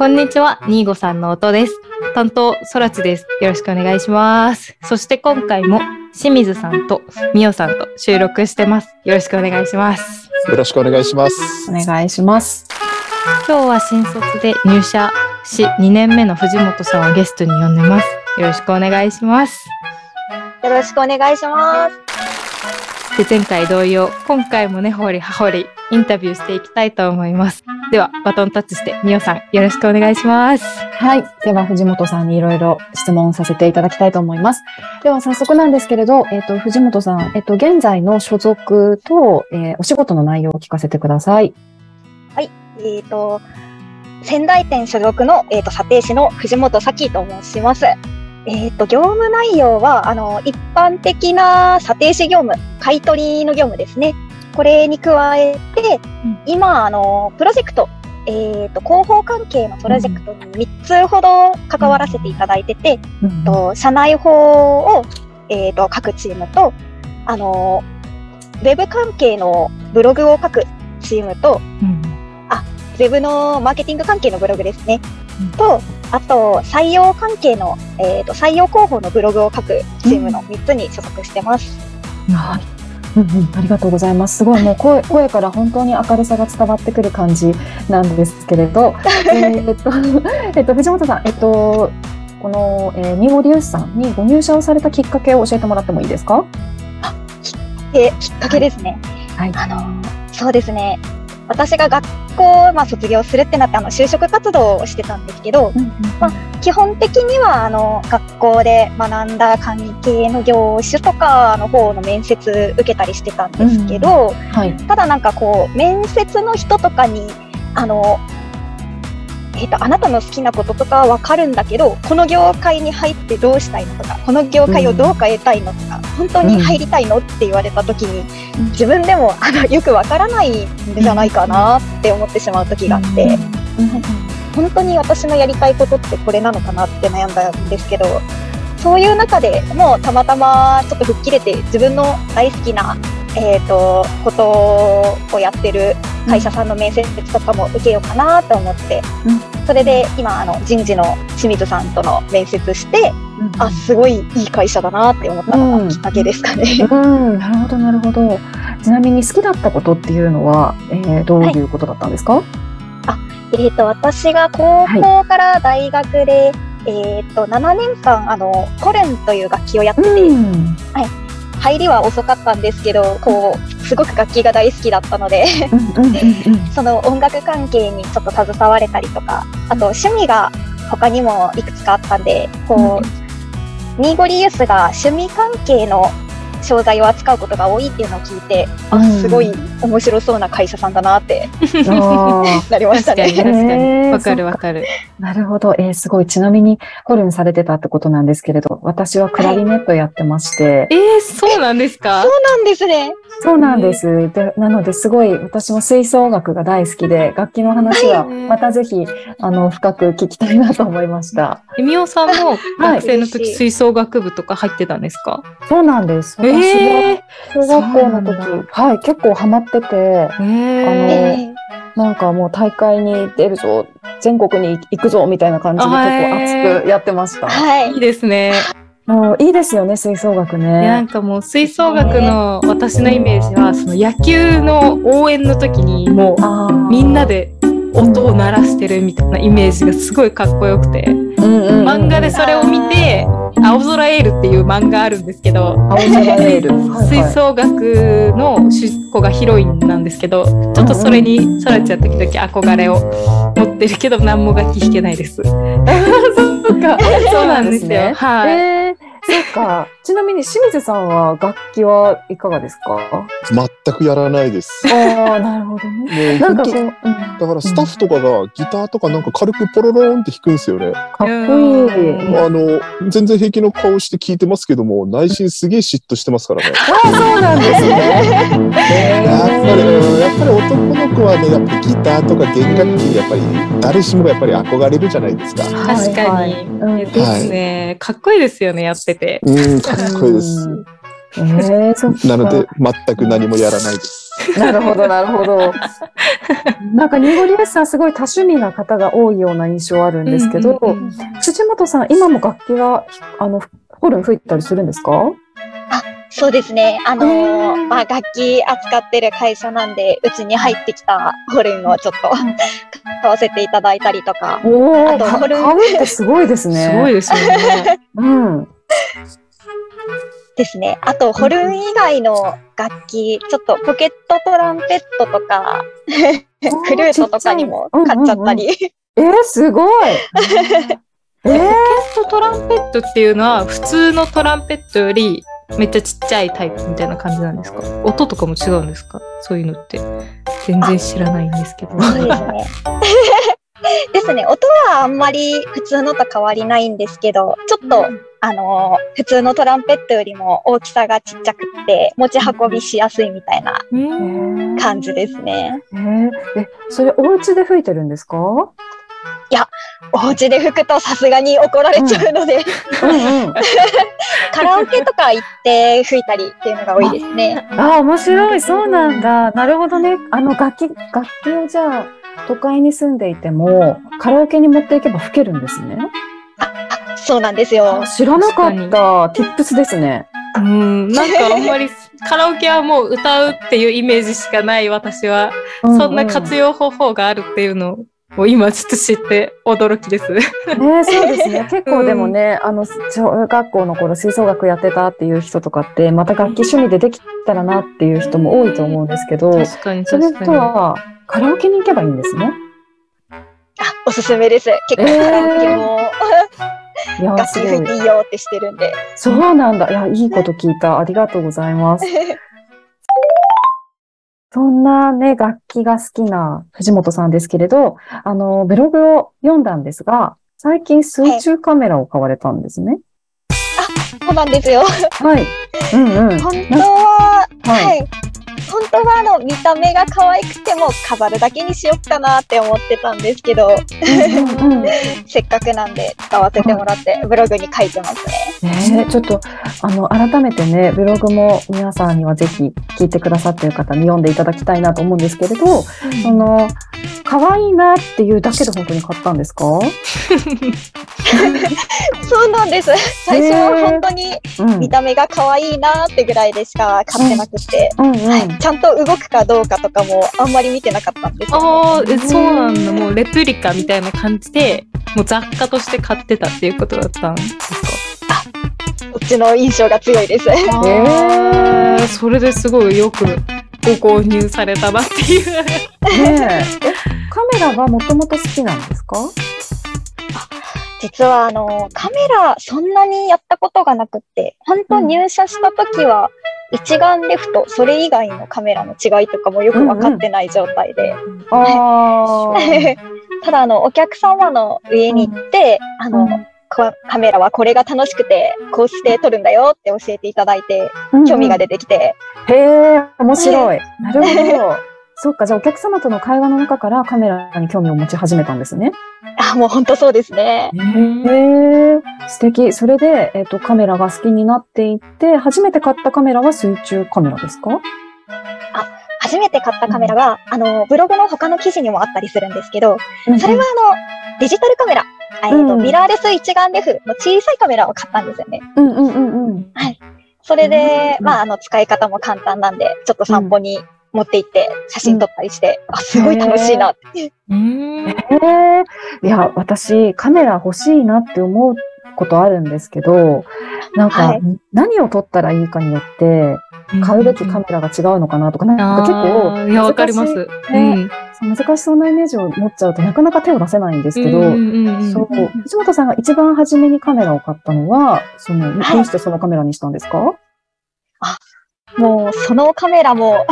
こんにちは、ニーゴさんの音です。担当、そらちです。よろしくお願いします。そして今回も清水さんとみおさんと収録してます。よろしくお願いします。よろしくお願いします。お願いします。今日は新卒で入社し2年目の藤本さんをゲストに呼んでます。よろしくお願いします。よろしくお願いします。で、前回同様、今回もね、ほりはほり、インタビューしていきたいと思います。では、バトンタッチして、みおさん、よろしくお願いします。はい。では、藤本さんにいろいろ質問させていただきたいと思います。では、早速なんですけれど、えっ、と、藤本さん、えっ、と、現在の所属と、えーお仕事の内容を聞かせてください。えっ、と、仙台店所属の、えー、と査定士の藤本咲と申します。えっ、と、業務内容は、あの、一般的な査定士業務、買い取りの業務ですね。これに加えて、うん今、あの、プロジェクト、えっ、と、広報関係のプロジェクトに3つほど関わらせていただいてて、うんと社内法を、えー、と各チームと、あのウェブ関係のブログを書くチームと、うん。ウェブのマーケティング関係のブログですね。うんと、あと、採用関係の、えー、と採用広報のブログを書くチームの3つに所属してます。はい。うんうん、ありがとうございます。すごいもう声声から本当に明るさが伝わってくる感じなんですけれど、えーっと、えっと、藤本さん、えっと、この、えー、ニモリウスさんにご入社をされたきっかけを教えてもらってもいいですか？で、きっかけですね。はい。あのそうですね。私が学校、まあ、卒業するってなって、あの、就職活動をしてたんですけど、うんうんま基本的にはあの学校で学んだ関係の業種とかの方の面接受けたりしてたんですけど、はい。ただなんかこう面接の人とかにあの、えー、とあなたの好きなこととかは分かるんだけどこの業界に入ってどうしたいのとかこの業界をどう変えたいのとか、本当に入りたいのって言われた時に、うん自分でもあのよく分からないんじゃないかなって思ってしまう時があって。本当に私のやりたいことってこれなのかなって悩んだんですけどそういう中でもうたまたまちょっと吹っ切れて自分の大好きな、えー、とことをやってる会社さんの面接とかも受けようかなと思って、うん。それで今あの人事の清水さんとの面接して、うんあすごいいい会社だなって思ったのがきっかけですかね。うん、なるほど、なるほど。ちなみに好きだったことっていうのは、えー、どういうことだったんですか？えー、と私が高校から大学で、えー、と7年間あのコルンという楽器をやってて、うん、入りは遅かったんですけどこうすごく楽器が大好きだったのでうん、うん、うん、その音楽関係にちょっと携われたりとかあと趣味が他にもいくつかあったんでこう、ニーゴリユースが趣味関係の障害を扱うことが多いっていうのを聞いて、あうんすごい面白そうな会社さんだなって なりましたね。確かに。わかるわかる。なるほど、えー、すごい。ちなみに、コルンされてたってことなんですけれど、私はクラリネットやってまして、えー、そうなんですか？そうなんですね。そうなんです。でなので、すごい、私も吹奏楽が大好きで、楽器の話は、またぜひ、あの、深く聞きたいなと思いました。えみおさんも学生の時、吹奏楽部とか入ってたんですか？そうなんです。え私ー、は、小学校の時そうなん、はい、結構ハマってて、えあのえなんかもう大会に出るぞ、全国に行くぞ、みたいな感じで結構熱くやってました。はいいいですね。もういいですよね、吹奏楽いやなんね。かもう吹奏楽の私のイメージはその野球の応援の時にもうみんなで音を鳴らしてるみたいなイメージがすごいかっこよくて漫画でそれを見て「青空エール」っていう漫画あるんですけど青空エール。はい吹はい奏楽の主子がヒロインなんですけどちょっとそれにそらちゃん時々憧れを持ってるけど何も楽器弾けないです。そうか。そうなんですよ。はい。えー、そっか。ちなみに清水さんは楽器はいかがですか？全くやらないです。ああ、なるほどね。なんかこう、うんだからスタッフとかがギターとかなんか軽くポロロンって弾くんですよね。かっこいい。うんあの、全然平気の顔して聞いてますけども、内心すげえ嫉妬してますからね。ああ、そうなんですね。やっぱり、うんやっぱり男の子はね、やっぱりギターとか弦楽器にやっぱり誰しもがやっぱり憧れるじゃないですか。確かに。はいですね。かっこいいですよね、やってて。うん、かっこいいです。うん。ええそなので、全く何もやらないです。なるほど、なるほど。なんかニゴリエスさんすごい多趣味な方が多いような印象あるんですけど、うんうんうん辻本さん、今も楽器は、あの、ホルン吹いたりするんですか？そうですね。あのへーーまあ、楽器扱ってる会社なんで、うちに入ってきたホルンをちょっと買わせていただいたりとか。おー、あとかホルン買うってすごいですね。すごいですよね。うん。ですね。あと、ホルン以外の楽器、ちょっとポケットトランペットとか、フルートとかにも買っちゃったり。えー、すごい。えー、ポケットトランペットっていうのは普通のトランペットよりめっちゃちっちゃいタイプみたいな感じなんですか？音とかも違うんですか？そういうのって全然知らないんですけど。そうですね。ですね。音はあんまり普通のと変わりないんですけど、ちょっと、あのー普通のトランペットよりも大きさがちっちゃくって、持ち運びしやすいみたいなうん感じですね。えー、え、それお家で吹いてるんですか？うんお家で吹くとさすがに怒られちゃうので、うん。カラオケとか行って吹いたりっていうのが多いですね。あ、面白い。そうなんだ。なるほどね。あの、楽器、楽器をじゃあ、都会に住んでいても、カラオケに持っていけば吹けるんですね。そうなんですよ。知らなかった。Tips ですね。うん、なんかあんまりカラオケはもう歌うっていうイメージしかない私は、そんな活用。用方法があるっていうのを今ちょっと知って驚きです。ね、そうですね。結構でもね、あの、小学校の頃吹奏楽やってたっていう人とかって、また楽器趣味でできたらなっていう人も多いと思うんですけど、確かにそれ確かに。とは、カラオケに行けばいいんですね？あ、おすすめです。結構カラオケも いやー、楽器吹いていいよってしてるんで。そうなんだ。いや、いいこと聞いた。ありがとうございます。そんなね、楽器が好きな藤本さんですけれど、あの、ブログを読んだんですが、最近水中カメラを買われたんですね。そうなんですよ。はい。うんうん。本当は、はいはい。本当はあの見た目が可愛くても飾るだけにしよっかなって思ってたんですけど、うんうん せっかくなんで使わせてもらってブログに書いてますね。ねえちょっと、あの、改めてね、ブログも皆さんにはぜひ聞いてくださっている方に読んでいただきたいなと思うんですけれど、その、可愛いなっていうだけで本当に買ったんですか？そうなんです。最初は本当にうん。見た目が可愛いなってぐらいでしか買ってなくて、うんうん。はい、ちゃんと動くかどうかとかもあんまり見てなかったんですよ、ああ、えそうなんだ。もうレプリカみたいな感じで、もう雑貨として買ってたっていうことだったんですか？こっちの印象が強いです。えー、それですごいよくご購入されたなっていう。ねえ。えカメラがもともと好きなんですか？実はあのカメラそんなにやったことがなくって本当入社した時は一眼レフとそれ以外のカメラの違いとかもよく分かってない状態で、ああ。ただあのお客様の上に行って、あの、こカメラはこれが楽しくてこうして撮るんだよって教えていただいて興味が出てきて、へえ、面白い。なるほど。そっか、じゃあお客様との会話の中からカメラに興味を持ち始めたんですね。あもう本当そうですね。へえ、素敵。それで、えっ、と、カメラが好きになっていって、初めて買ったカメラは水中カメラですか？初めて買ったカメラが、あのブログの他の記事にもあったりするんですけどそれはあのデジタルカメラ、えーとうんミラーレス一眼レフの小さいカメラを買ったんですよね。うんうんうんうん。それで、うんまあ、あの、使い方も簡単なんで、ちょっと散歩に持って行って、写真撮ったりして、あ、すごい楽しいなって。うん。へえ。いや、私、カメラ欲しいなって思うことあるんですけど、なんか、はい何を撮ったらいいかによって、買うべきカメラが違うのかなとか、なんか結あ構、ーいや、わかります。ねうん難しそうなイメージを持っちゃうとなかなか手を出せないんですけど、そう、藤本さんが一番初めにカメラを買ったのは、その、はいどうしてそのカメラにしたんですか、もう、そのカメラも、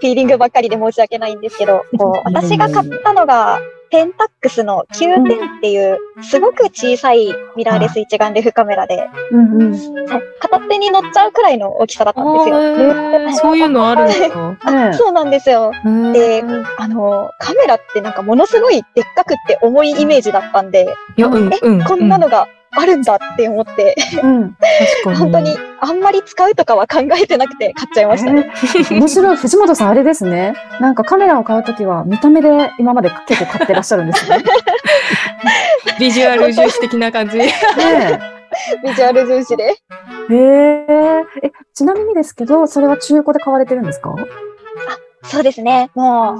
フィーリングばっかりで申し訳ないんですけど、こう、私が買ったのが、ペンタックスの9点っていう、すごく小さいミラーレス一眼レフカメラで、うんうん。そう片手に乗っちゃうくらいの大きさだったんですよ。そういうのあるんですか？ねそうなんですよ。で、あの、カメラってなんかものすごいでっかくって重いイメージだったんで、いや、うん、え、うん。こんなのがあるんだって思って、うん。本当にあんまり使うとかは考えてなくて買っちゃいましたね。えー面白い。藤本さん、あれですね。なんかカメラを買うときは、見た目で今まで結構買ってらっしゃるんですね。ねビジュアル重視的な感じ。ビジュアル重視で。え。へえ。え、ちなみにですけど、それは中古で買われてるんですか？そうですね。も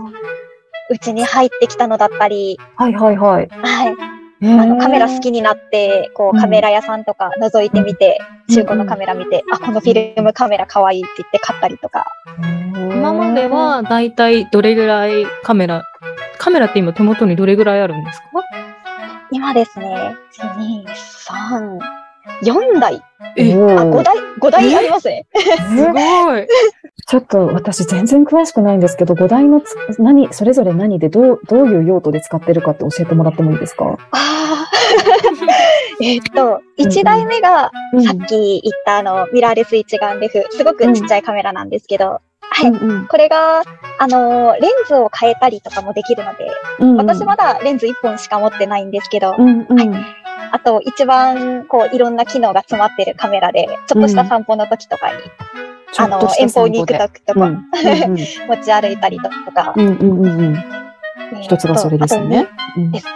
う、うちに入ってきたのだったり、はいはいはい。はい。えーあの、カメラ好きになって、こうん。う、カメラ屋さんとか覗いてみて、中古のカメラ見て、あ、このフィルムカメラ可愛いって言って買ったりとか。今まではだいたいどれぐらいカメラ、カメラって今手元にどれぐらいあるんですか？今ですね、1、2、3、4台あ、5台 ?5 台あります？ね。すごい。ちょっと私全然詳しくないんですけど、5台のつ何、それぞれ何でどう、どういう用途で使ってるかって教えてもらってもいいですか？あー えっと、1台目が、うんさっき言ったあの、ミラーレス一眼レフ、すごくちっちゃいカメラなんですけど、はい。うんこれが、あの、レンズを変えたりとかもできるので、うん。私まだレンズ1本しか持ってないんですけど、うんうん。あと一番、こう、いろんな機能が詰まってるカメラで、ちょっとした散歩の時とかに、あの、遠方に行く時とか、うんうん 持ち歩いたりとか。うんうんうんうん。一つがそれですね。うんですね。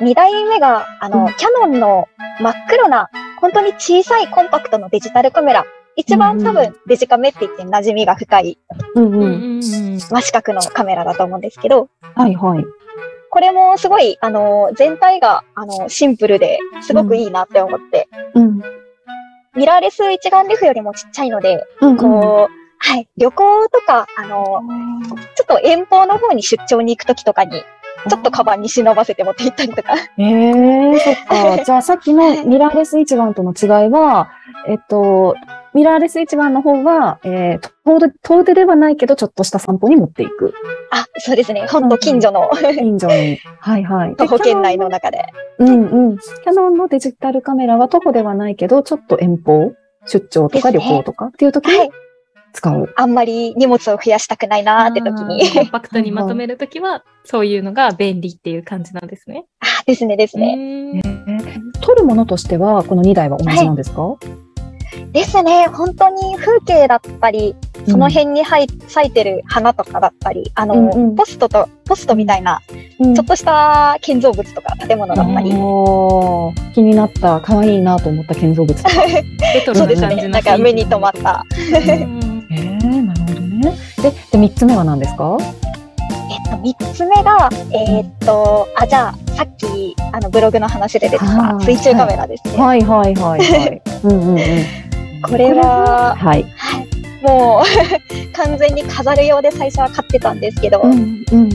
二台目が、あの、うんキャノンの真っ黒な、本当に小さいコンパクトのデジタルカメラ。一番多うん分デジカメって言って馴染みが深いうんうん。うんうんうん真四角のカメラだと思うんですけど、はいはい。これもすごい、あの、全体が、あの、シンプルで、すごくいいなって思って、うん。ミラーレス一眼レフよりもちっちゃいので、うんこう、はい、旅行とか、あの、ちょっと遠方の方に出張に行くときとかに、ちょっとカバンに忍ばせて持って行ったりとか。ええそっか。じゃあさっきのミラーレス一眼との違いは、えっと、ミラーレス一眼の方は、えー、遠出、遠出ではないけど、ちょっとした散歩に持っていく。あ、そうですね。ほんと近所の近所に。はいはい。で徒歩圏内の中で。うんうん。キャノンのデジタルカメラは徒歩ではないけど、ちょっと遠方、出張とか旅行とかっていう時にはい。使う。あんまり荷物を増やしたくないなーって時に。コンパクトにまとめるときは、そういうのが便利っていう感じなんですね。あですねですね。ね撮るものとしては、この2台は同じなんですか、ですね。本当に風景だったり、その辺にはい咲いてる花とかだったり、あの、うんうんポストと、ポストみたいな、うんちょっとした建造物とか建物だったり。気になった、可愛いなと思った建造物とか。レトロそうですね。な感じのなんか目に留まった。うんえー、なるほどね。で、で3つ目は何ですか？えっと、三つ目が、えーっと、あ、じゃあ、さっき、あの、ブログの話で出てたはい水中カメラですね。はいはいはいはい。うんうんうん。これは、はい。もう、完全に飾る用で最初は買ってたんですけど、うんうん。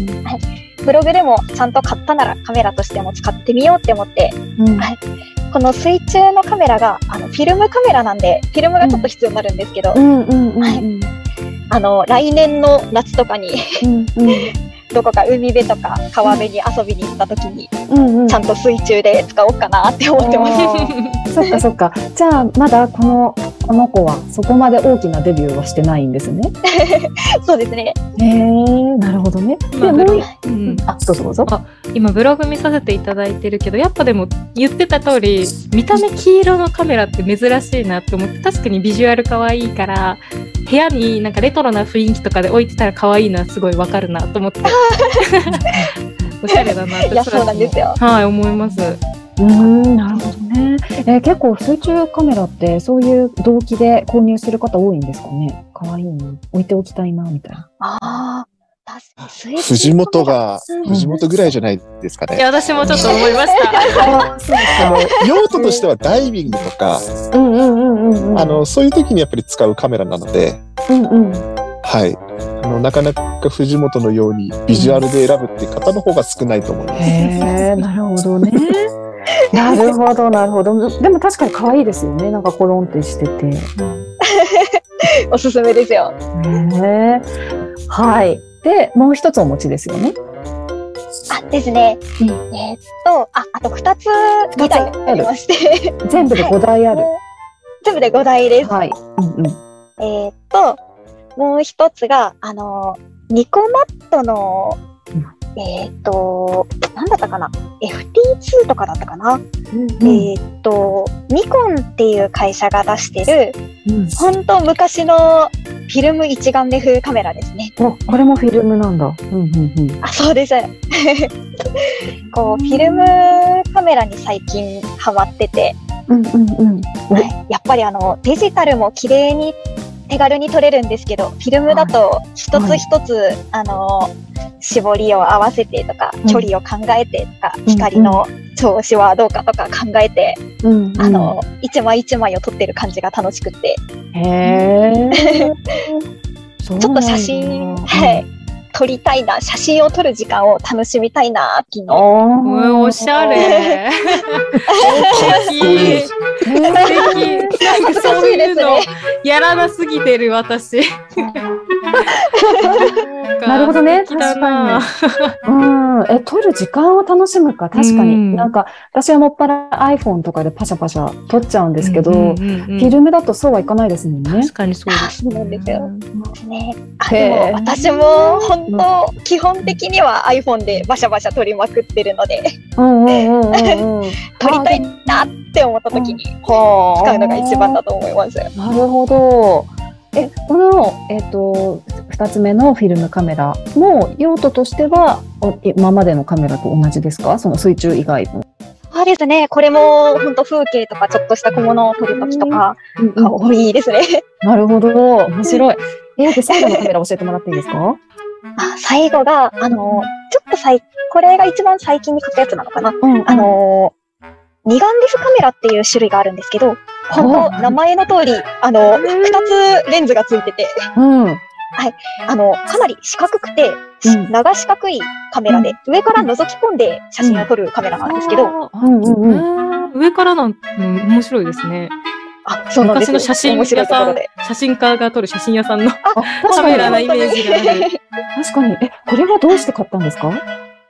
ブログでもちゃんと買ったならカメラとしても使ってみようって思って、うん。はい。この水中のカメラが、あの、フィルムカメラなんで、フィルムがちょっと必要になるんですけど、来年の夏とかに、うん どこか海辺とか川辺に遊びに行った時に、うんうんちゃんと水中で使おうかなって思ってます。そっかそっか。じゃあまだこのこの子はそこまで大きなデビューはしてないんですね？そうですね。へえ、なるほどね。でもうんあどうぞどうぞ。今ブログ見させていただいてるけどやっぱでも言ってた通り見た目黄色のカメラって珍しいなって思って確かにビジュアル可愛いから部屋になんかレトロな雰囲気とかで置いてたら可愛いのはすごいわかるなと思って おしゃれだなっていや、そうなんですよ。はい思いますうーん、なるほどね。えー結構水中カメラってそういう動機で購入する方多いんですかね？可愛いな、置いておきたいなみたいな。ああ、確かに水中藤本がうん、藤本ぐらいじゃないですかね。いや私もちょっと思いました 用途としてはダイビングとか、うんうんうんうんうん。あの、そういう時にやっぱり使うカメラなので、うんうん。はい。あの、なかなか藤本のようにビジュアルで選ぶっていう方の方が少ないと思います。へえ、なるほどね。なるほど、なるほど。でも確かに可愛いですよね。なんかコロンってしてて。おすすめですよ。へえ。はい。で、もう一つお持ちですよね。あ、ですね。うんえーっと、あ、あと二つ、二台ありまして。全部で5台ある。もう全部で5台です。はい。うんうん。えーっと、もう一つが、あの、ニコマットの、うんえっ、と、なんだったかな ?FT2 とかだったかな、えっ、と、ニコンっていう会社が出してる、うん本当昔のフィルム一眼レフカメラですね。おこれもフィルムなんだ。うんうんうん。あ、そうです。こう、フィルムカメラに最近ハマってて、うんうんうん。おはい、やっぱりあの、デジタルも綺麗に手軽に撮れるんですけど、フィルムだと一つ一つ、あの、絞りを合わせてとか、うん。距離を考えてとか、ん。光の調子はどうかとか考えて、うん。うんあの、一枚一枚を撮ってる感じが楽しくて、へえ。ちょちょっと写真、はい、撮りたいな、写真を撮る時間を楽しみたいな、昨日。うんおしゃ。れ。素敵。素敵。なんかそういうのやらなすぎてる私。なるほどね素敵だなうん。え、撮る時間を楽しむか、確かに。うんなんか、私はもっぱら iPhone とかでパシャパシャ撮っちゃうんですけど、うんうんうんフィルムだとそうはいかないですもんね。確かにそうです。そうなんですよ。ね、あでも私も本当、基本的には iPhone でバシャバシャ撮りまくってるので、うんうんうんうんうん。撮りたいなって思った時にはあ使うのが一番だと思います。なるほど。え、この、えっ、と、二つ目のフィルムカメラも用途としては、お今までのカメラと同じですか？その水中以外の。そうですね、これも本当風景とかちょっとした小物を撮る時とかが多いですね。なるほど。面白い。え、で、最後のカメラ教えてもらっていいですか？あ最後が、あの、ちょっと最、これが一番最近に買ったやつなのかな？うんあ、の、二眼レフカメラっていう種類があるんですけど、本当名前の通り、あの、二つレンズがついてて、うん。あの、かなり四角くて、うん長四角いカメラで、上から覗き込んで写真を撮るカメラなんですけど、あーうんうんうん上からなんの面白いですね。あ、そうなんです昔の写真屋さんいところで。、写真家が撮る写真屋さんの カ。メラなイメージがある。確かに。え、これはどうして買ったんですか？は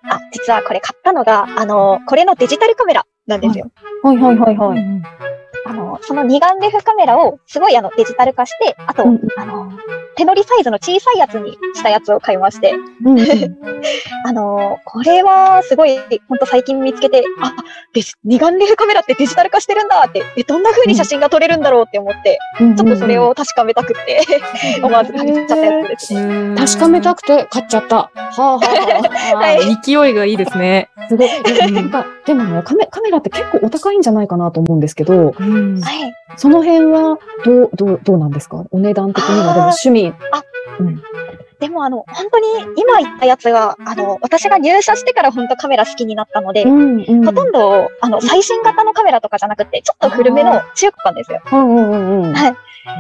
あ、実はこれ買ったのが、あの、これのデジタルカメラなんですよ。いはいはいはい。うんあの、その二眼レフカメラをすごいあのデジタル化して、あと、うんあの、手乗りサイズの小さいやつにしたやつを買いまして、うんうん あの、これはすごい、ほんと最近見つけて、あ、デジ二眼レフカメラってデジタル化してるんだって、え、どんな風に写真が撮れるんだろうって思って、うんちょっとそれを確かめたくって、思わず買っちゃったやつですね。うん確かめたくて買っちゃった。はあはあははい 勢いがいいですね。あ。すごい。なんか、でもねカメ、カメラって結構お高いんじゃないかなと思うんですけど、うんはい。その辺はどう、どう、どうなんですか？お値段的には。あーでも趣味。あうん。でもあの、本当に今言ったやつが、あの、私が入社してから本当カメラ好きになったので、うんうん。ほとんど、あの、最新型のカメラとかじゃなくて、ちょっと古めの中古なんですよ。うんうんうんうん。はい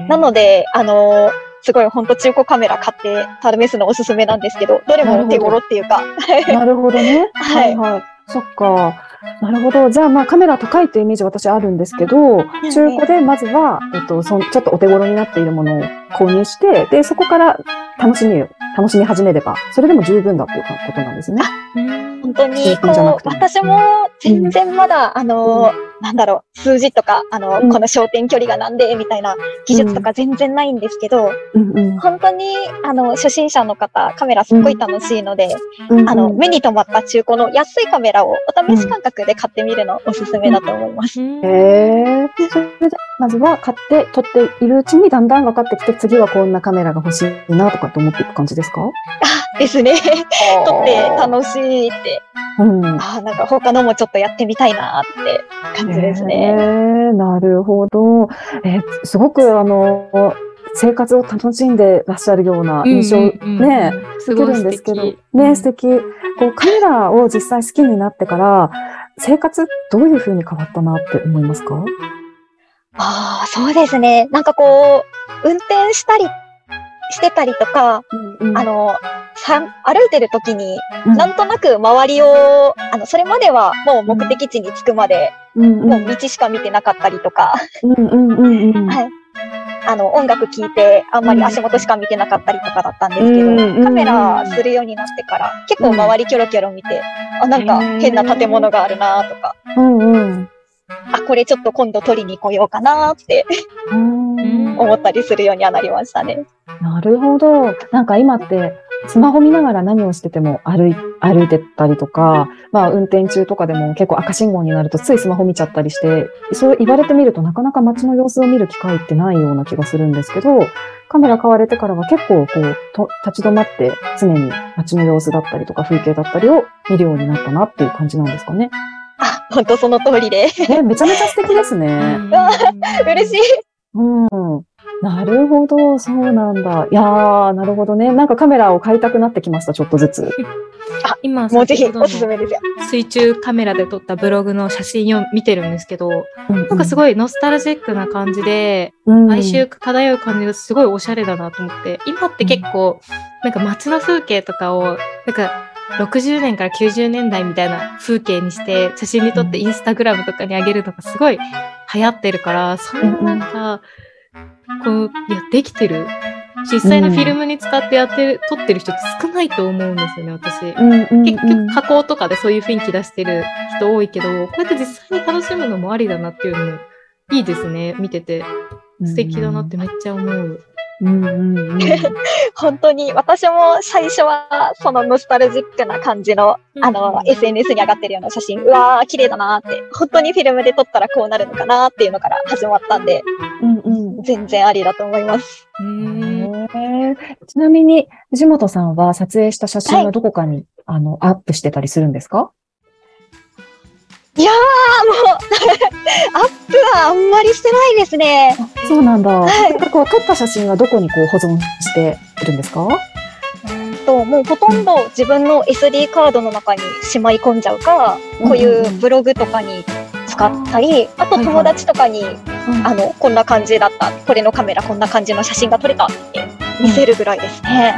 なので、あのすごい本当中古カメラ買って試すのおすすめなんですけど、どれも手頃っていうか、なるほどね。はいはい。そっか。なるほど。じゃあ、まあ、カメラ高いというイメージ私あるんですけど、中古でまずは、えっと、そんちょっとお手頃になっているものを購入して、で、そこから楽しみを、楽しみ始めれば、それでも十分だということなんですね。本当に、こう私も全然まだ、あのなんだろう、数字とか、あの、うん。この焦点距離がなんで、みたいな技術とか全然ないんですけど、うんうん。本当に、あの、初心者の方、カメラすっごい楽しいので、うん。あの、目に留まった中古の安いカメラをお試し感覚で買ってみるのおすすめだと思います。へえ。それで、まずは買って、撮っているうちにだんだん分かってきて、次はこんなカメラが欲しいなとかって思っていく感じですか？ですね。撮って楽しいって、うん。あーなんか他のもちょっとやってみたいなって感じですへね。ーなるほど。えーすごくあの、生活を楽しんでらっしゃるような印象、うんうんうんね、受けるんですけど敵。、ね、素敵。こう、カメラを実際好きになってから、生活どういう風に変わったなって思いますか？ああ、そうですね。なんかこう、運転したりしてたりとか、あ、の、さ歩いてる時に、うん。なんとなく周りを、あの、それまではもう目的地に着くまで、うん。うんもう道しか見てなかったりとか、あの、音楽聴いて、あんまり足元しか見てなかったりとかだったんですけうんうんど、カメラするようになってから、結構周りキョロキョロ見て、あ、なんか変な建物があるなとか、うんうん。あ、これちょっと今度撮りに来ようかなってうんうん。思ったりするようにはなりましたね。なるほど。なんか今ってスマホ見ながら何をしてても歩い歩いてたりとか、まあ運転中とかでも結構赤信号になるとついスマホ見ちゃったりして、そう言われてみるとなかなか街の様子を見る機会ってないような気がするんですけど、カメラ買われてからは結構こうと立ち止まって常に街の様子だったりとか風景だったりを見るようになったなっていう感じなんですかね。あ、本当その通りで。え、めちゃめちゃ素敵ですね。嬉しい。うん。なるほど、そうなんだ。いやー、なるほどね。なんかカメラを買いたくなってきました、ちょっとずつ。今、もうぜひ先ほどのおすすめですよ。水中カメラで撮ったブログの写真を見てるんですけど、なんかすい、ごいノスタルジックな感じで、うん哀愁漂う感じがすごいおしゃれだなと思って、今って結構、なんか街の風景とかを、なんか60年から90年代みたいな風景にして、写真に撮ってインスタグラムとかに上げるのがすごい流行ってるから、そんななんか、こう、いや、できてる。実際のフィルムに使ってやってる、撮ってる人って少ないと思うんですよね、私。うんうんうん結局加工とかでそういう雰囲気出してる人多いけど、こうやって実際に楽しむのもありだなっていうのもいいですね。見てて素敵だなってめっちゃ思う。うんうんうん。本当に私も最初はそのノスタルジックな感じの、あの、SNS に上がってるような写真、うわー、綺麗だなーって、本当にフィルムで撮ったらこうなるのかなーっていうのから始まったんで、うんうん全然ありだと思います。ちなみに、藤本さんは撮影した写真はどこかに、あの、アップしてたりするんですか？いやー、もう、アップはあんまりしてないですね。あそうなんだ。はいなんかこう、撮った写真はどこにこう保存してるんですか？うんと、もうほとんど自分の SD カードの中にしまい込んじゃうか、こういうブログとかに使ったり、あと友達とかに、あの、こんな感じだった、これのカメラこんな感じの写真が撮れたって見せるぐらいですね。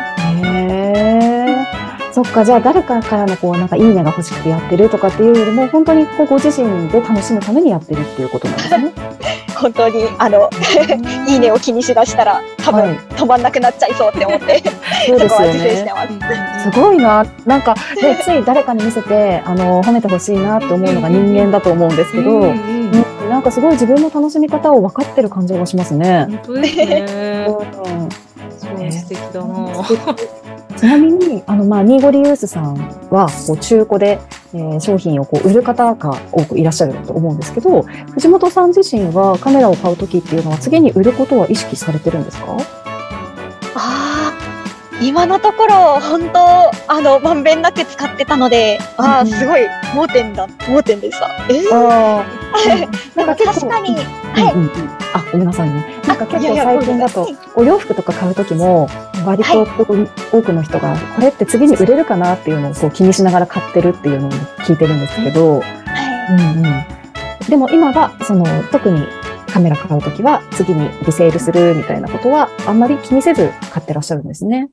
そっか、じゃあ誰かからのこう、なんかいいねが欲しくてやってるとかっていうよりも、本当にこうご自身で楽しむためにやってるっていうことなんですね。本当に、あの、いいねを気にしだしたら、多分、はい止まんなくなっちゃいそうって思って、そうですよそこは自制してね。ます。すごいな。なんか、ね、つい誰かに見せて、あの、褒めてほしいなって思うのが人間だと思うんですけど、うんうんうんなんかすごい自分の楽しみ方を分かってる感じがしますね。本当ですね。うんそう素敵だな。ちなみに、あの、まあ、ニーゴリユースさんは、こう、中古で、えー商品をこう売る方が多くいらっしゃると思うんですけど、藤本さん自身はカメラを買うときっていうのは、次に売ることは意識されてるんですか？ああ、今のところ、本当、あの、まんべんなく使ってたので、ああ、うんすごい、盲点だ、盲点でした。えー、あ なんか確かに、はい。うんうんうんあ、ごめんなさいね。なんか結構最近だとお洋服とか買うときも、割と多くの人が、これって次に売れるかなっていうのをこう気にしながら買ってるっていうのを聞いてるんですけど、はいうんうん。でも今は、その、特にカメラ買うときは、次にリセールするみたいなことは、あんまり気にせず買ってらっしゃるんですね。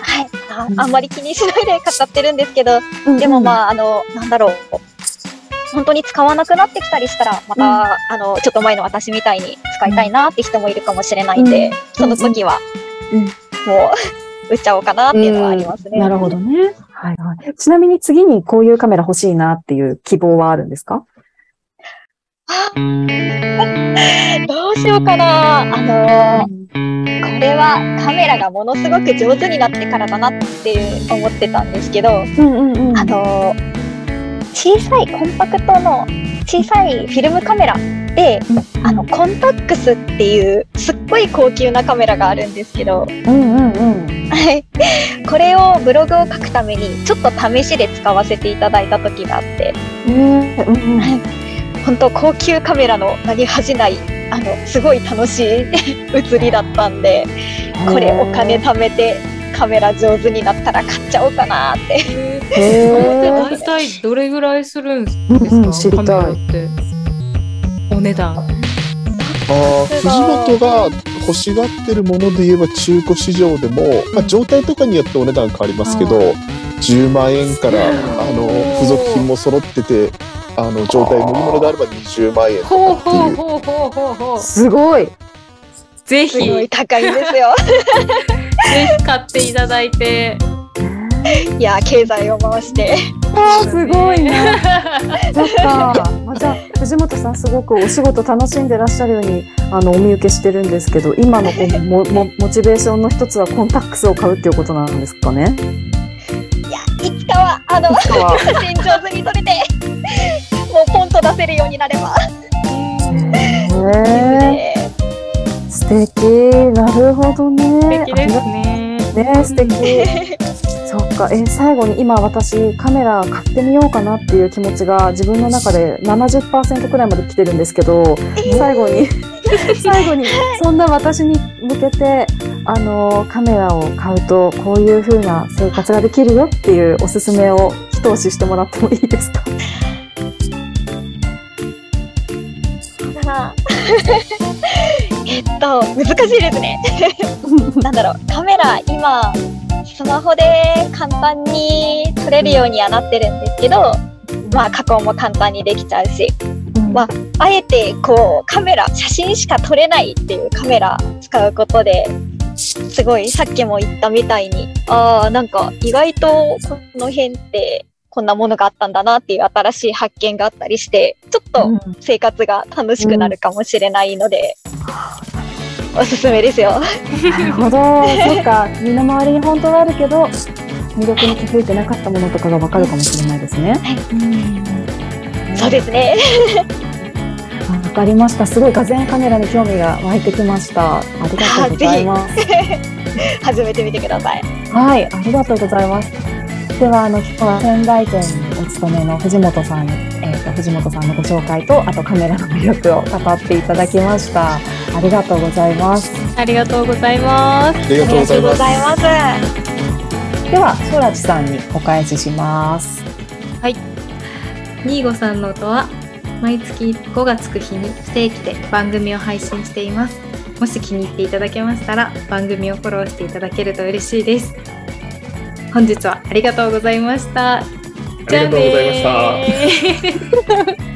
はい。あうんあんまり気にしないで買ってるんですけど、でもまあ、あの、なんだろう。本当に使わなくなってきたりしたら、また、うんあの、ちょっと前の私みたいに使いたいなって人もいるかもしれないんで、うんその時は、うんもう、売っちゃおうかなっていうのはありますね。なるほどね。はいはい。ちなみに次にこういうカメラ欲しいなっていう希望はあるんですか？どうしようかな。あのーこれはカメラがものすごく上手になってからだなっていう思ってたんですけど、うんうんうん。あのー小さいコンパクトの小さいフィルムカメラで、あの、コンタックスっていうすっごい高級なカメラがあるんですけど、うんうんうん。はい。これをブログを書くためにちょっと試しで使わせていただいた時があって、えーうんうん本当高級カメラの名に恥じない、あの、すごい楽しい写りだったんで、これお金貯めてカメラ上手になったら買っちゃおうかなって。へー大体どれぐらいするんですうんか、うん知りたいって。お値段。ああ、藤本が欲しがってるもので言えば中古市場でも、まあ、状態とかによってお値段変わりますけど、10万円から、あの、付属品も揃ってて、あの、状態もいいものであれば20万円とほうかっていう。ほうほうほうほうほう。すごい。ぜひ、高いんですよ。ひ買っていただいて。いや、経済を回して。あーすごいね。そっか。本さんすごくお仕事楽しんでらっしゃるようにあのお見受けしてるんですけど今のこうモモモチベーションの一つはコンタックスを買うっていうことなんですかね？いやいつかはあの写真上手に撮れてもうポンと出せるようになれば。へえ。素敵。なるほどね。素敵ですね。ね素敵。そっか。え最後に今私カメラ買ってみようかなっていう気持ちが自分の中で70%くらいまで来てるんですけど最後に 最後にそんな私に向けてあのカメラを買うとこういう風な生活ができるよっていうおすすめを一押ししてもらってもいいですか？っと難しいですね。なんだろう。カメラ今スマホで簡単に撮れるようにはなってるんですけど、まあ加工も簡単にできちゃうし、まああえてこうカメラ写真しか撮れないっていうカメラ使うことですごいさっきも言ったみたいにああなんか意外とこの辺ってこんなものがあったんだなっていう新しい発見があったりしてちょっと生活が楽しくなるかもしれないので、おすすめですよ。なるほどそうか身の回りに本当はあるけど魅力に気づいてなかったものとかがわかるかもしれないですね。そうですね。わかりました。すごい画像カメラに興味が湧いてきました。ありがとうございます。始めてみてください。はい、ありがとうございます。では、あの、今日は仙台店にお勤めの藤本さんに、えっ、と、藤本さんのご紹介と、あとカメラの魅力を語っていただきました。ありがとうございます。ありがとうございます。ありがとうございます。では、ソラチさんにお返しします。ニーゴさんの音は毎月5がつく日に不定期で番組を配信しています。もし気に入っていただけましたら番組をフォローしていただけると嬉しいです。本日はありがとうございました。ありがとうございました。